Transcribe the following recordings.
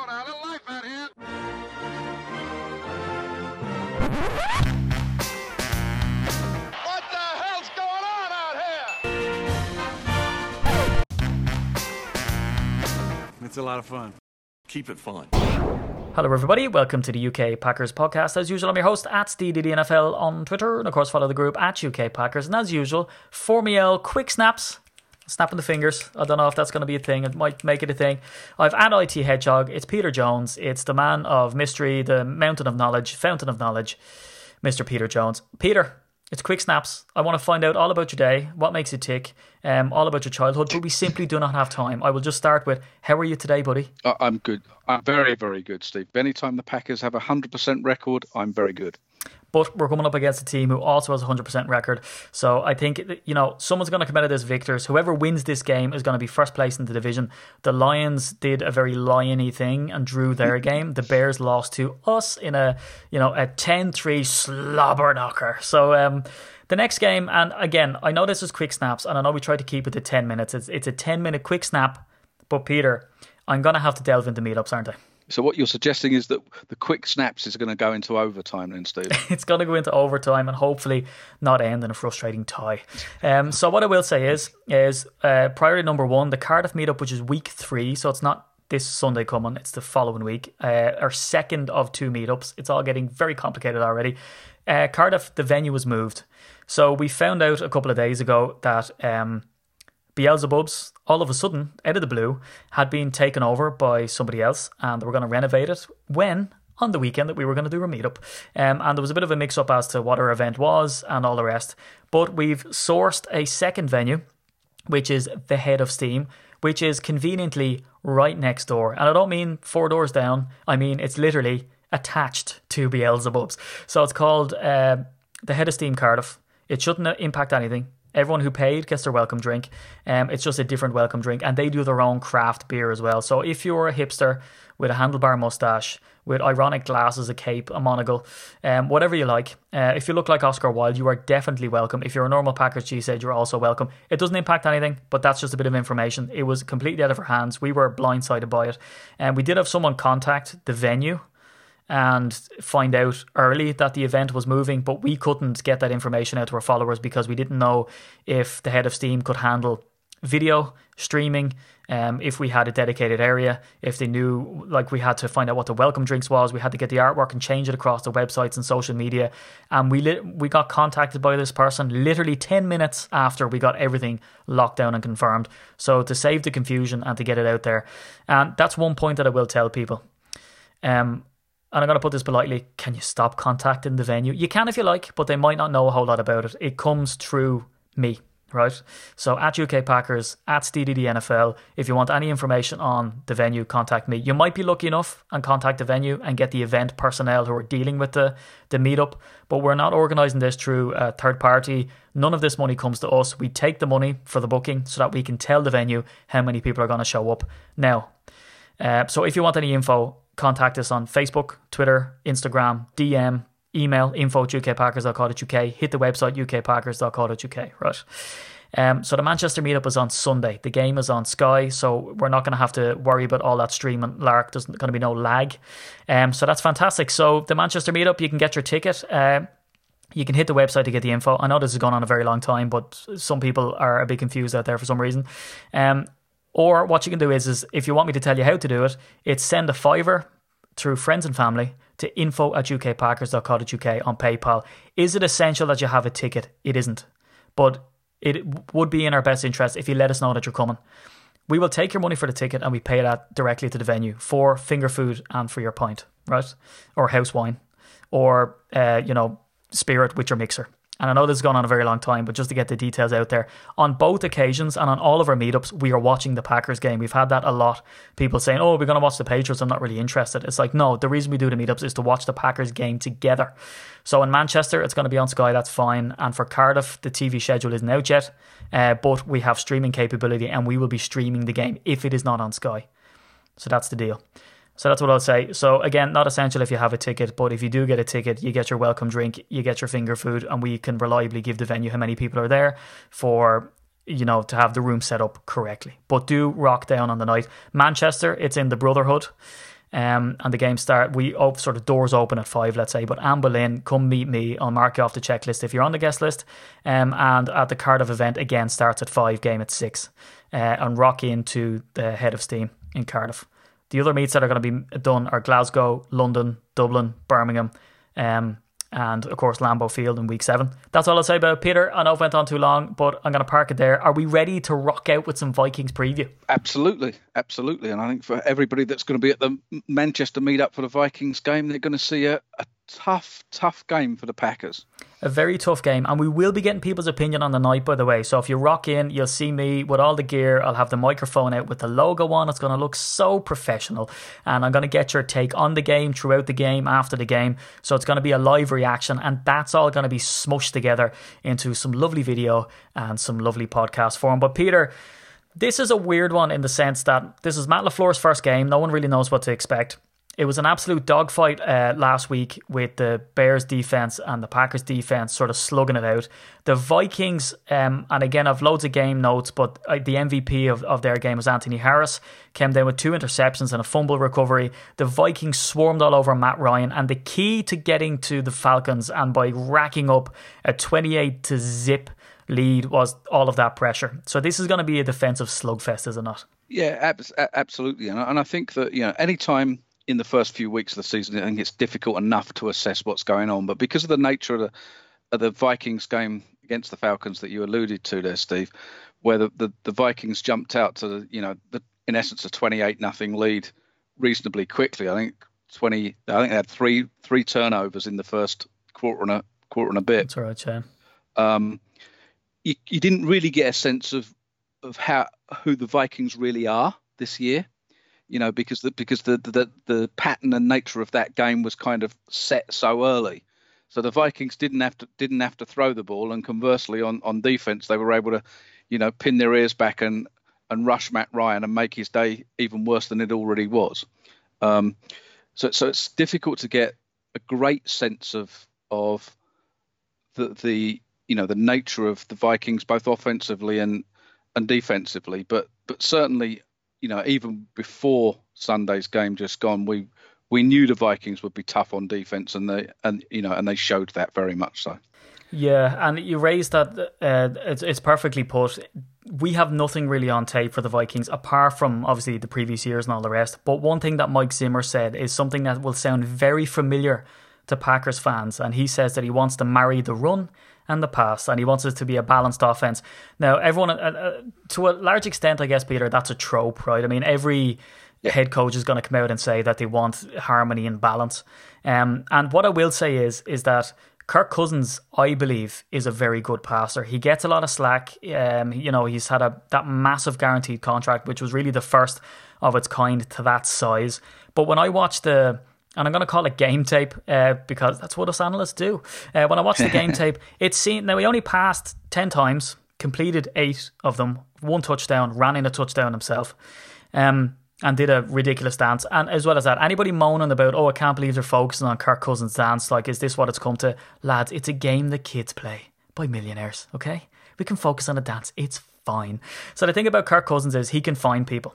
go now. A little life out here. What the hell's going on out here? It's a lot of fun. Keep it fun. Hello, everybody. Welcome to the UK Packers podcast. As usual, I'm your host at SteeDDNFL on Twitter, and of course, follow the group at UK Packers. And as usual, Formiel quick snaps, snapping the fingers. I don't know if that's going to be a thing. It might make it a thing. I've at IT Hedgehog. It's Peter Jones. It's the man of mystery, the mountain of knowledge, fountain of knowledge, Mr. Peter Jones. Peter, it's quick snaps. I want to find out all about your day, what makes you tick, um, all about your childhood, but we simply do not have time. I will just start with how are you today, buddy? I'm good. I'm very, very good, Steve. Anytime the Packers have a 100% record, I'm very good. But we're coming up against a team who also has a 100% record. So I think, you know, someone's going to come out of this victors. Whoever wins this game is going to be first place in the division. The Lions did a very liony thing and drew their game. The Bears lost to us in a, you know, a 10-3 slobber knocker. So um, the next game, and again, I know this is quick snaps, and I know we tried to keep it to 10 minutes. It's, it's a 10-minute quick snap. But Peter, I'm going to have to delve into meetups, aren't I? So what you're suggesting is that the quick snaps is going to go into overtime then, Steve. it's going to go into overtime and hopefully not end in a frustrating tie. Um, so what I will say is, is uh, priority number one, the Cardiff meetup, which is week three, so it's not this Sunday coming, it's the following week. Uh, our second of two meetups. It's all getting very complicated already. Uh, Cardiff, the venue was moved. So we found out a couple of days ago that um, Beelzebubs, all of a sudden, out of the blue, had been taken over by somebody else and they were going to renovate it when on the weekend that we were going to do a meetup. Um, and there was a bit of a mix up as to what our event was and all the rest. But we've sourced a second venue, which is the Head of Steam, which is conveniently right next door. And I don't mean four doors down, I mean it's literally attached to Beelzebubs. So it's called uh, the Head of Steam Cardiff. It shouldn't impact anything. Everyone who paid gets their welcome drink. Um, it's just a different welcome drink, and they do their own craft beer as well. So if you're a hipster with a handlebar mustache, with ironic glasses, a cape, a monocle, um, whatever you like, uh, if you look like Oscar Wilde, you are definitely welcome. If you're a normal Packers G said, you're also welcome. It doesn't impact anything, but that's just a bit of information. It was completely out of our hands. We were blindsided by it, and we did have someone contact the venue and find out early that the event was moving, but we couldn't get that information out to our followers because we didn't know if the head of Steam could handle video streaming, um, if we had a dedicated area, if they knew, like we had to find out what the welcome drinks was, we had to get the artwork and change it across the websites and social media, and we li- we got contacted by this person literally ten minutes after we got everything locked down and confirmed. So to save the confusion and to get it out there, and that's one point that I will tell people. Um, and I'm going to put this politely, can you stop contacting the venue? You can if you like, but they might not know a whole lot about it. It comes through me, right? So at UK Packers, at SteeDDNFL, if you want any information on the venue, contact me. You might be lucky enough and contact the venue and get the event personnel who are dealing with the, the meetup, but we're not organising this through a third party. None of this money comes to us. We take the money for the booking so that we can tell the venue how many people are going to show up. Now, uh, so if you want any info, contact us on Facebook, Twitter, Instagram, DM, email info at ukpackers.co.uk, hit the website ukpackers.co.uk, right? Um, so the Manchester meetup is on Sunday. The game is on Sky, so we're not going to have to worry about all that stream and lark. There's going to be no lag. Um, so that's fantastic. So the Manchester meetup, you can get your ticket. Uh, you can hit the website to get the info. I know this has gone on a very long time, but some people are a bit confused out there for some reason. Um, or what you can do is, is if you want me to tell you how to do it, it's send a fiver through friends and family to info at ukpackers.co.uk on PayPal. Is it essential that you have a ticket? It isn't. But it would be in our best interest if you let us know that you're coming. We will take your money for the ticket and we pay that directly to the venue for finger food and for your pint, right? Or house wine, or uh, you know, spirit with your mixer. And I know this has gone on a very long time, but just to get the details out there, on both occasions and on all of our meetups, we are watching the Packers game. We've had that a lot. People saying, "Oh, we're going to watch the Patriots." I'm not really interested. It's like, no, the reason we do the meetups is to watch the Packers game together. So in Manchester, it's going to be on Sky. That's fine. And for Cardiff, the TV schedule isn't out yet, uh, but we have streaming capability, and we will be streaming the game if it is not on Sky. So that's the deal. So that's what I'll say. So again, not essential if you have a ticket, but if you do get a ticket, you get your welcome drink, you get your finger food, and we can reliably give the venue how many people are there for you know to have the room set up correctly. But do rock down on the night. Manchester, it's in the Brotherhood. Um, and the game start, we op- sort of doors open at five, let's say. But Anne Boleyn, come meet me. I'll mark you off the checklist if you're on the guest list. Um, and at the Cardiff event again starts at five, game at six, uh, and rock into the head of steam in Cardiff. The other meets that are going to be done are Glasgow, London, Dublin, Birmingham. Um, and of course Lambeau Field in week seven. That's all I'll say about it. Peter. I know I've went on too long, but I'm going to park it there. Are we ready to rock out with some Vikings preview? Absolutely, absolutely. And I think for everybody that's going to be at the Manchester meet-up for the Vikings game, they're going to see a, a tough, tough game for the Packers. A very tough game, and we will be getting people's opinion on the night, by the way. So if you rock in, you'll see me with all the gear. I'll have the microphone out with the logo on. It's going to look so professional, and I'm going to get your take on the game throughout the game, after the game. So it's going to be a live reaction, and that's all going to be smushed together into some lovely video and some lovely podcast form. But Peter. This is a weird one in the sense that this is Matt LaFleur's first game. No one really knows what to expect. It was an absolute dogfight uh, last week with the Bears defense and the Packers defense sort of slugging it out. The Vikings, um, and again, I've loads of game notes, but uh, the MVP of, of their game was Anthony Harris, came down with two interceptions and a fumble recovery. The Vikings swarmed all over Matt Ryan, and the key to getting to the Falcons and by racking up a 28 to zip lead was all of that pressure. So this is going to be a defensive slugfest, is it not? Yeah, ab- absolutely. And I, and I think that, you know, anytime in the first few weeks of the season, I think it's difficult enough to assess what's going on. But because of the nature of the, of the Vikings game against the Falcons that you alluded to there, Steve, where the, the, the Vikings jumped out to, the, you know, the, in essence, a 28 nothing lead reasonably quickly. I think 20, I think they had three three turnovers in the first quarter and a quarter and a bit. That's all right, yeah. Um, you, you didn't really get a sense of of how who the Vikings really are this year you know, because the because the, the the pattern and nature of that game was kind of set so early. So the Vikings didn't have to didn't have to throw the ball, and conversely, on, on defense, they were able to, you know, pin their ears back and and rush Matt Ryan and make his day even worse than it already was. Um, so so it's difficult to get a great sense of of the the you know the nature of the Vikings both offensively and and defensively, but but certainly you know, even before Sunday's game just gone, we we knew the Vikings would be tough on defense, and they and you know, and they showed that very much so. Yeah, and you raised that. Uh, it's, it's perfectly put. We have nothing really on tape for the Vikings apart from obviously the previous years and all the rest. But one thing that Mike Zimmer said is something that will sound very familiar to Packers fans, and he says that he wants to marry the run and the pass, and he wants it to be a balanced offense. Now, everyone, uh, uh, to a large extent, I guess, Peter, that's a trope, right? I mean, every yeah. head coach is going to come out and say that they want harmony and balance. Um, and what I will say is, is that Kirk Cousins, I believe, is a very good passer. He gets a lot of slack. Um, you know, he's had a that massive guaranteed contract, which was really the first of its kind to that size. But when I watch the and I'm going to call it game tape uh, because that's what us analysts do. Uh, when I watch the game tape, it's seen now he only passed ten times, completed eight of them, one touchdown, ran in a touchdown himself, um, and did a ridiculous dance. And as well as that, anybody moaning about, oh, I can't believe they're focusing on Kirk Cousins' dance, like, is this what it's come to, lads? It's a game that kids play by millionaires. Okay, we can focus on a dance. It's fine. So the thing about Kirk Cousins is he can find people.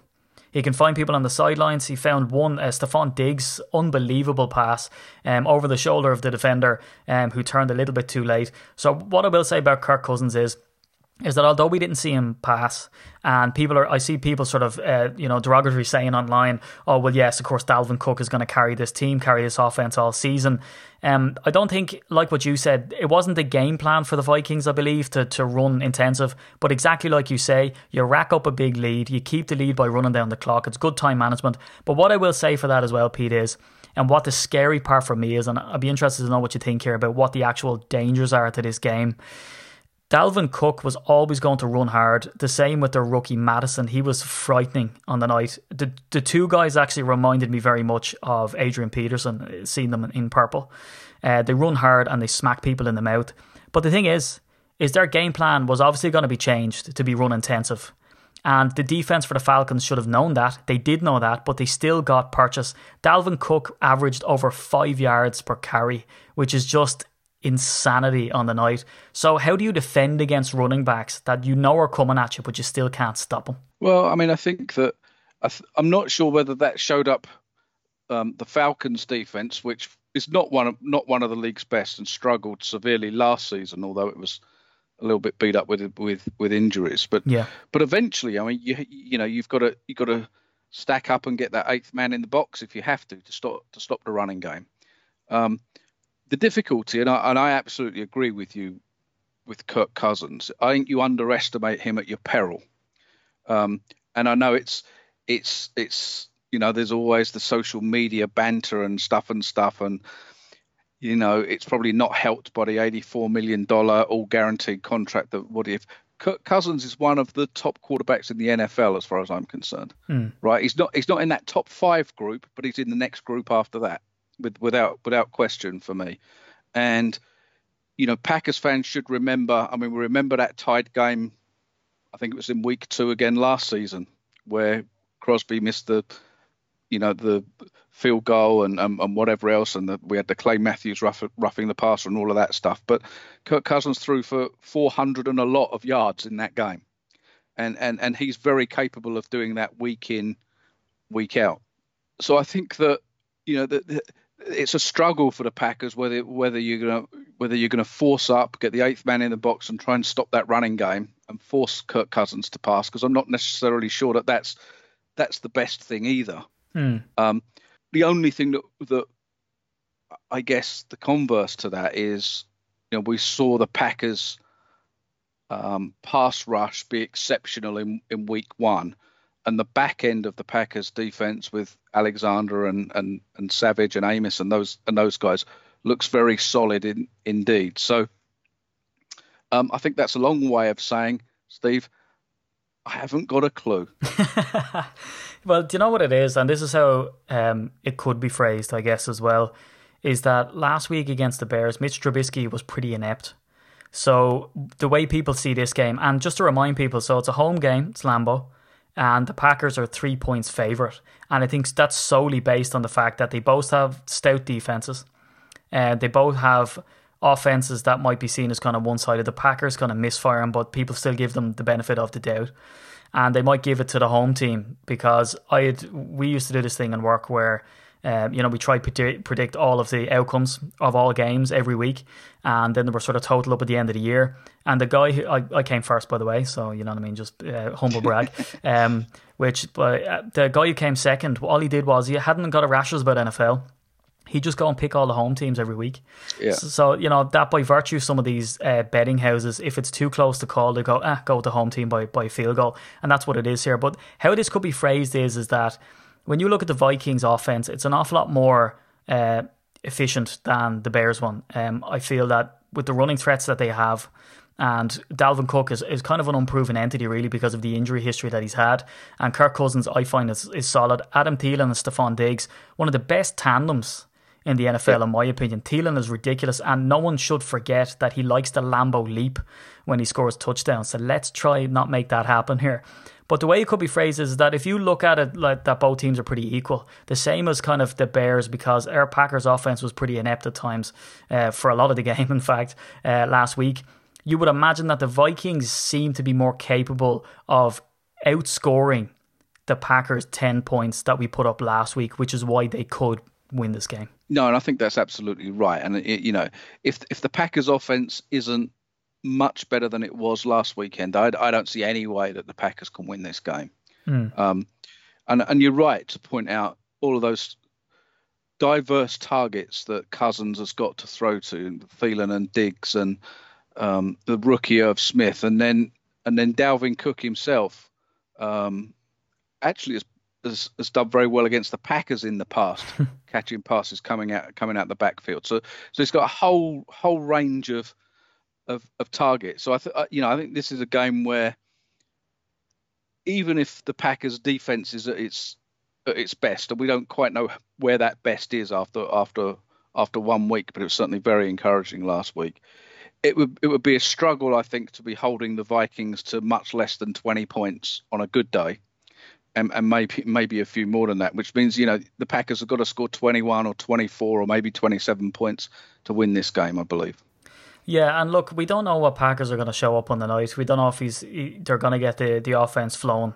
He can find people on the sidelines. He found one, uh, Stefon Diggs, unbelievable pass um, over the shoulder of the defender um, who turned a little bit too late. So, what I will say about Kirk Cousins is is that although we didn't see him pass, and people are, I see people sort of, uh, you know, derogatory saying online, oh, well, yes, of course, Dalvin Cook is going to carry this team, carry this offense all season. Um, I don't think, like what you said, it wasn't the game plan for the Vikings, I believe, to, to run intensive. But exactly like you say, you rack up a big lead, you keep the lead by running down the clock. It's good time management. But what I will say for that as well, Pete, is, and what the scary part for me is, and I'd be interested to know what you think here about what the actual dangers are to this game Dalvin Cook was always going to run hard. The same with the rookie Mattison. He was frightening on the night. The the two guys actually reminded me very much of Adrian Peterson, uh, seeing them in purple. Uh, they run hard and they smack people in the mouth. But the thing is, is their game plan was obviously going to be changed to be run intensive. And the defense for the Falcons should have known that. They did know that, but they still got purchase. Dalvin Cook averaged over five yards per carry, which is just insanity on the night. So, how do you defend against running backs that you know are coming at you, but you still can't stop them? Well, I mean, I think that I am not sure whether that showed up um, the Falcons' defense, which is not one of not one of the league's best and struggled severely last season, although it was a little bit beat up with with with injuries. But Yeah. but eventually, I mean, you you know, you've got to you've got to stack up and get that eighth man in the box if you have to to stop to stop the running game. Um, the difficulty, and I and I absolutely agree with you with Kirk Cousins. I think you underestimate him at your peril. Um, and I know it's it's it's you know there's always the social media banter and stuff and stuff and you know it's probably not helped by the 84 million dollar all guaranteed contract that what if Kirk Cousins is one of the top quarterbacks in the NFL as far as I'm concerned. Right? He's not he's not in that top 5 group, but he's in the next group after that with without without question for me. And you know, Packers fans should remember. I mean, we remember that tied game. I think it was in week two again last season, where Crosby missed the, you know, the field goal and and, and whatever else, and the, we had the Clay Matthews rough, roughing the passer and all of that stuff. But Kirk Cousins threw for 400 and a lot of yards in that game, and and and he's very capable of doing that week in, week out. So I think that you know that. It's a struggle for the Packers whether whether you're gonna whether you're gonna force up, get the eighth man in the box, and try and stop that running game and force Kirk Cousins to pass. Because I'm not necessarily sure that that's that's the best thing either. Um, the only thing that that I guess the converse to that is, you know, we saw the Packers um, pass rush be exceptional in in week one, and the back end of the Packers defense with Alexander and and and Savage and Amos and those and those guys looks very solid in indeed. So um, I think that's a long way of saying, Steve, I haven't got a clue. Well, do you know what it is? And this is how um, it could be phrased, I guess, as well. Is that last week against the Bears, Mitch Trubisky was pretty inept. So the way people see this game, and just to remind people, so it's a home game, it's Lambeau, and the Packers are three points favourite. And I think that's solely based on the fact that they both have stout defences. Uh, they both have offenses that might be seen as kind of one sided. The Packers kind of misfiring, but people still give them the benefit of the doubt. And they might give it to the home team because I had, we used to do this thing in work where um, you know we try to predict, predict all of the outcomes of all games every week, and then they were sort of total up at the end of the year. And the guy who I, I came first, by the way, so you know what I mean, just uh, humble brag. um, which but uh, the guy who came second, all he did was he hadn't got a rashes about NFL he just go and pick all the home teams every week. Yeah. So, so, you know that by virtue, of some of these uh, betting houses, if it's too close to call, they go ah go with the home team by by field goal, and that's what it is here. But how this could be phrased is is that when you look at the Vikings offense, it's an awful lot more uh, efficient than the Bears one. Um, I feel that with the running threats that they have. And Dalvin Cook is, is kind of an unproven entity, really, because of the injury history that he's had. And Kirk Cousins, I find, is, is solid. Adam Thielen and Stefon Diggs, one of the best tandems in the NFL, in my opinion. Thielen is ridiculous, and no one should forget that he likes the Lambeau leap when he scores touchdowns. So let's try not make that happen here. But the way it could be phrased is that if you look at it like that, both teams are pretty equal. The same as kind of the Bears, because our Packers' offense was pretty inept at times uh, for a lot of the game. In fact, uh, last week, you would imagine that the Vikings seem to be more capable of outscoring the Packers' ten points that we put up last week, which is why they could win this game. No, and I think that's absolutely right. And it, you know, if if the Packers' offense isn't much better than it was last weekend, I, I don't see any way that the Packers can win this game. Um, and and you're right to point out all of those diverse targets that Cousins has got to throw to, Thielen and Diggs and um, the rookie of Smith, and then and then Dalvin Cook himself. Um, actually, has, has has done very well against the Packers in the past, catching passes coming out coming out the backfield. So so he's got a whole whole range of of, of targets. So I th- uh, you know I think this is a game where even if the Packers defense is at its at its best, and we don't quite know where that best is after after after one week, but it was certainly very encouraging last week. It would it would be a struggle, I think, to be holding the Vikings to much less than 20 points on a good day, and, and maybe maybe a few more than that, which means you know the Packers have got to score 21 or 24 or maybe 27 points to win this game, I believe. Yeah, and look, we don't know what Packers are going to show up on the night. We don't know if he's he, they're going to get the, the offense flowing.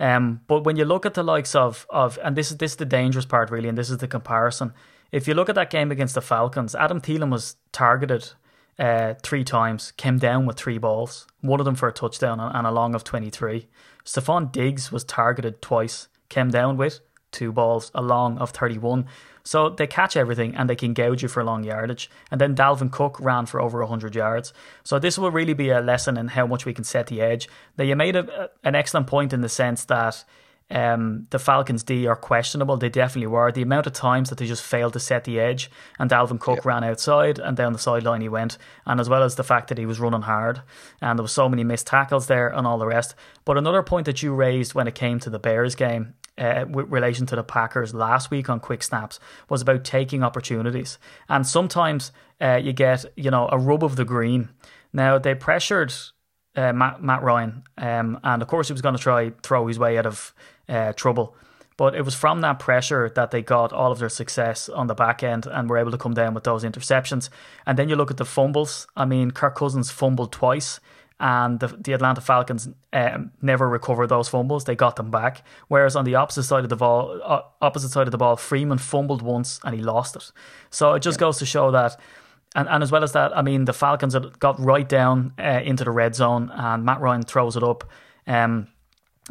Um, but when you look at the likes of of and this is this is the dangerous part really, and this is the comparison. If you look at that game against the Falcons, Adam Thielen was targeted uh, three times, came down with three balls, one of them for a touchdown and a long of 23. Stefon Diggs was targeted twice, came down with two balls, a long of 31. So they catch everything and they can gouge you for long yardage. And then Dalvin Cook ran for over 100 yards. So this will really be a lesson in how much we can set the edge. Now, you made a, an excellent point in the sense that um, the Falcons D are questionable. They definitely were. The amount of times that they just failed to set the edge, and Dalvin Cook yep. ran outside and down the sideline he went, and as well as the fact that he was running hard, and there was so many missed tackles there and all the rest. But another point that you raised when it came to the Bears game uh, with relation to the Packers last week on quick snaps was about taking opportunities. And sometimes uh, you get, you know, a rub of the green. Now they pressured uh, Matt, Matt Ryan, um, and of course he was going to try throw his way out of uh, trouble. But it was from that pressure that they got all of their success on the back end and were able to come down with those interceptions. And then you look at the fumbles. I mean, Kirk Cousins fumbled twice and the, the Atlanta Falcons um, never recovered those fumbles. They got them back. Whereas on the opposite side of the ball, uh, opposite side of the ball, Freeman fumbled once and he lost it. So it just yeah. goes to show that. And, and as well as that, I mean, the Falcons had got right down uh, into the red zone, and Matt Ryan throws it up. Um,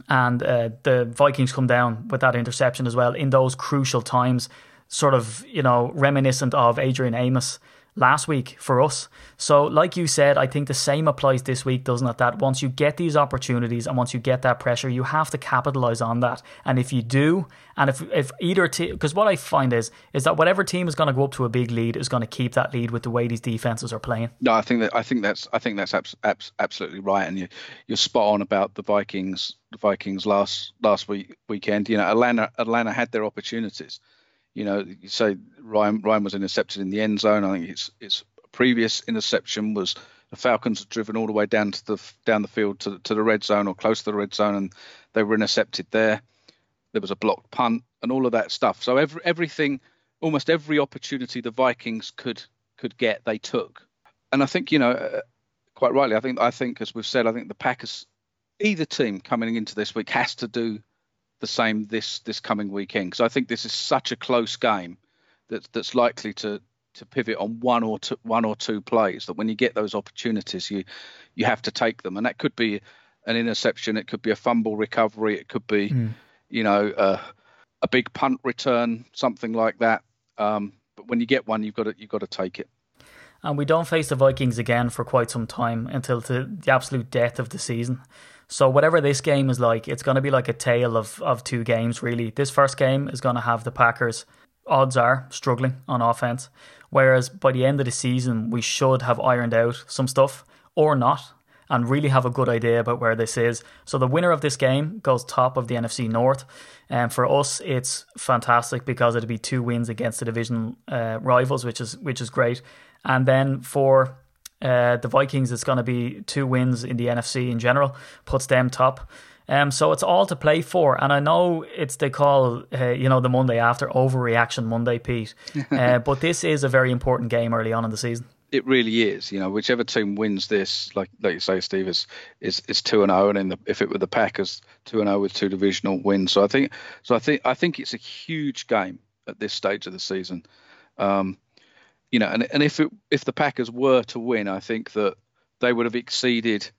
and uh, the Vikings come down with that interception as well in those crucial times, sort of, you know, reminiscent of Adrian Amos last week for us. So, like you said, I think the same applies this week, doesn't it? That once you get these opportunities and once you get that pressure, you have to capitalize on that. And if you do, and if if either team, because what I find is is that whatever team is going to go up to a big lead is going to keep that lead with the way these defenses are playing. No, I think that I think that's I think that's abs- abs- absolutely right, and you you're spot on about the Vikings. The Vikings last last week weekend. You know, Atlanta Atlanta had their opportunities you know, you say Ryan Ryan was intercepted in the end zone. I think it's it's previous interception was the Falcons had driven all the way down to the down the field to to the red zone or close to the red zone, and they were intercepted there. There was a blocked punt and all of that stuff. So every everything, almost every opportunity the Vikings could could get, they took. And I think you know, uh, quite rightly, I think I think as we've said, I think the Packers, either team coming into this week has to do the same this this coming weekend because I think this is such a close game that that's likely to to pivot on one or two one or two plays that when you get those opportunities you you have to take them and that could be an interception it could be a fumble recovery it could be mm. you know uh, a big punt return something like that um, but when you get one you've got to you've got to take it and we don't face the Vikings again for quite some time until the, the absolute death of the season. So whatever this game is like, it's going to be like a tale of, of two games, really. This first game is going to have the Packers, odds are, struggling on offense. Whereas by the end of the season, we should have ironed out some stuff or not and really have a good idea about where this is. So the winner of this game goes top of the NFC North. And for us, it's fantastic because it'd be two wins against the division uh, rivals, which is which is great. And then for uh, the Vikings, it's going to be two wins in the NFC in general, puts them top. Um, so it's all to play for, and I know it's they call uh, you know the Monday after overreaction Monday, Pete. Uh, but this is a very important game early on in the season. It really is. You know, whichever team wins this, like like you say, Steve, is is is two and zero, oh, and in the, if it were the Packers, two and zero oh with two divisional wins. So I think so. I think I think it's a huge game at this stage of the season. Um, you know, and and if it, if the Packers were to win, I think that they would have exceeded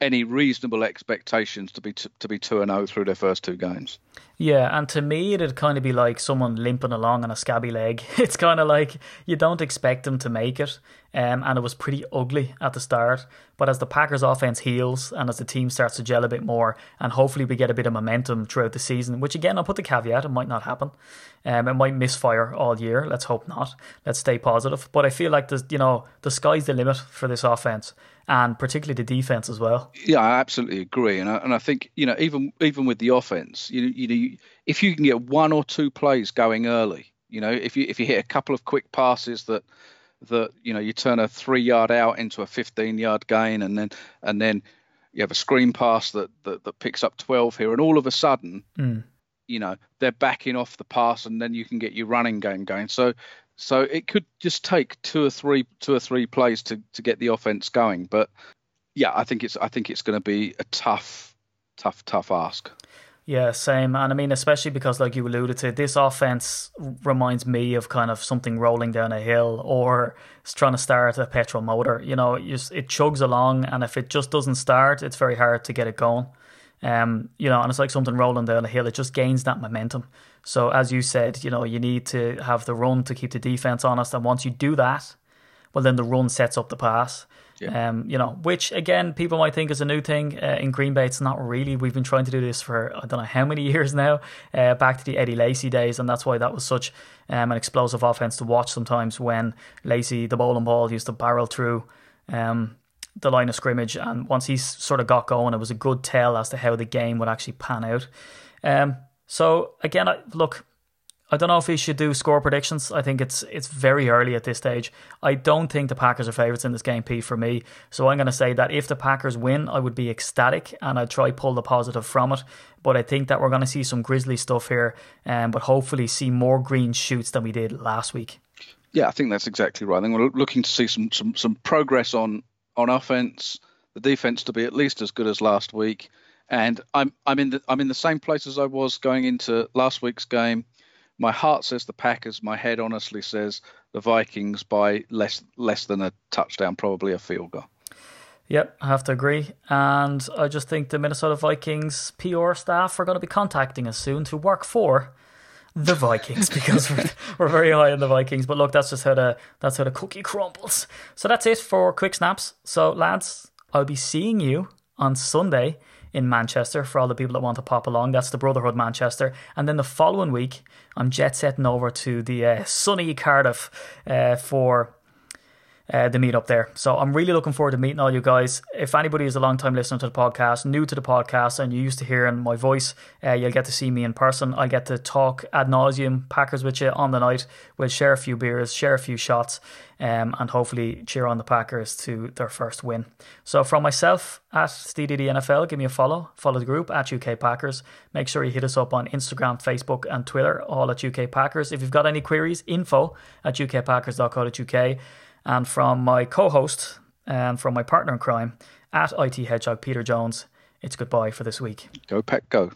any reasonable expectations to be t- to be two and zero oh through their first two games. Yeah, and to me, it'd kind of be like someone limping along on a scabby leg. It's kind of like you don't expect them to make it, um, and it was pretty ugly at the start. But as the Packers' offense heals and as the team starts to gel a bit more, and hopefully we get a bit of momentum throughout the season, which again, I'll put the caveat, it might not happen. Um, it might misfire all year. Let's hope not. Let's stay positive. But I feel like the you know the sky's the limit for this offense and particularly the defense as well. Yeah, I absolutely agree, and I, and I think you know even even with the offense, you you know if you can get one or two plays going early, you know if you if you hit a couple of quick passes that that you know you turn a three yard out into a 15 yard gain, and then and then you have a screen pass that that, that picks up 12 here, and all of a sudden. Mm. You know they're backing off the pass, and then you can get your running game going. So so it could just take two or three two or three plays to, to get the offense going. But yeah, I think it's I think it's going to be a tough, tough, tough ask. Yeah, same. And I mean, especially because, like you alluded to, this offense reminds me of kind of something rolling down a hill or trying to start a petrol motor. You know, it chugs along, and if it just doesn't start, it's very hard to get it going. Um, you know, and it's like something rolling down a hill. It just gains that momentum. So, as you said, you know, you need to have the run to keep the defense honest, and once you do that, well, then the run sets up the pass. Yeah. Um, you know, which again, people might think is a new thing. Uh, in Green Bay, it's not really. We've been trying to do this for I don't know how many years now, uh, back to the Eddie Lacy days, and that's why that was such um, an explosive offense to watch sometimes when Lacy, the bowling ball, used to barrel through um, the line of scrimmage. And once he sort of got going, it was a good tell as to how the game would actually pan out. Um, so again, I, look, I don't know if he should do score predictions. I think it's it's very early at this stage. I don't think the Packers are favourites in this game, P, for me. So I'm going to say that if the Packers win, I would be ecstatic and I'd try pull the positive from it. But I think that we're going to see some grisly stuff here, um, but hopefully see more green shoots than we did last week. Yeah, I think that's exactly right. I think we're looking to see some some some progress on on offense, the defense to be at least as good as last week. And I'm I'm in the I'm in the same place as I was going into last week's game my heart says the Packers. My head honestly says the Vikings by less less than a touchdown, probably a field goal. Yep, I have to agree. And I just think the Minnesota Vikings PR staff are going to be contacting us soon to work for the Vikings because we're, we're very high on the Vikings. But look, that's just how the that's how the cookie crumbles. So that's it for quick snaps. So lads, I'll be seeing you on Sunday in Manchester for all the people that want to pop along. That's the Brotherhood Manchester. And then the following week, I'm jet setting over to the uh, sunny Cardiff uh, for uh, the meet up there. So I'm really looking forward to meeting all you guys. If anybody is a long time listener to the podcast, new to the podcast, and you're used to hearing my voice, uh, you'll get to see me in person. I get to talk ad nauseum Packers with you on the night. We'll share a few beers, share a few shots, um, and hopefully cheer on the Packers to their first win. So from myself at SteeDD NFL, give me a follow. Follow the group at UK Packers. Make sure you hit us up on Instagram, Facebook, and Twitter, all at UK Packers. If you've got any queries, info at ukpackers.co.uk. And from my co host and from my partner in crime at IT Hedgehog, Peter Jones, it's goodbye for this week. Go, Pack, go.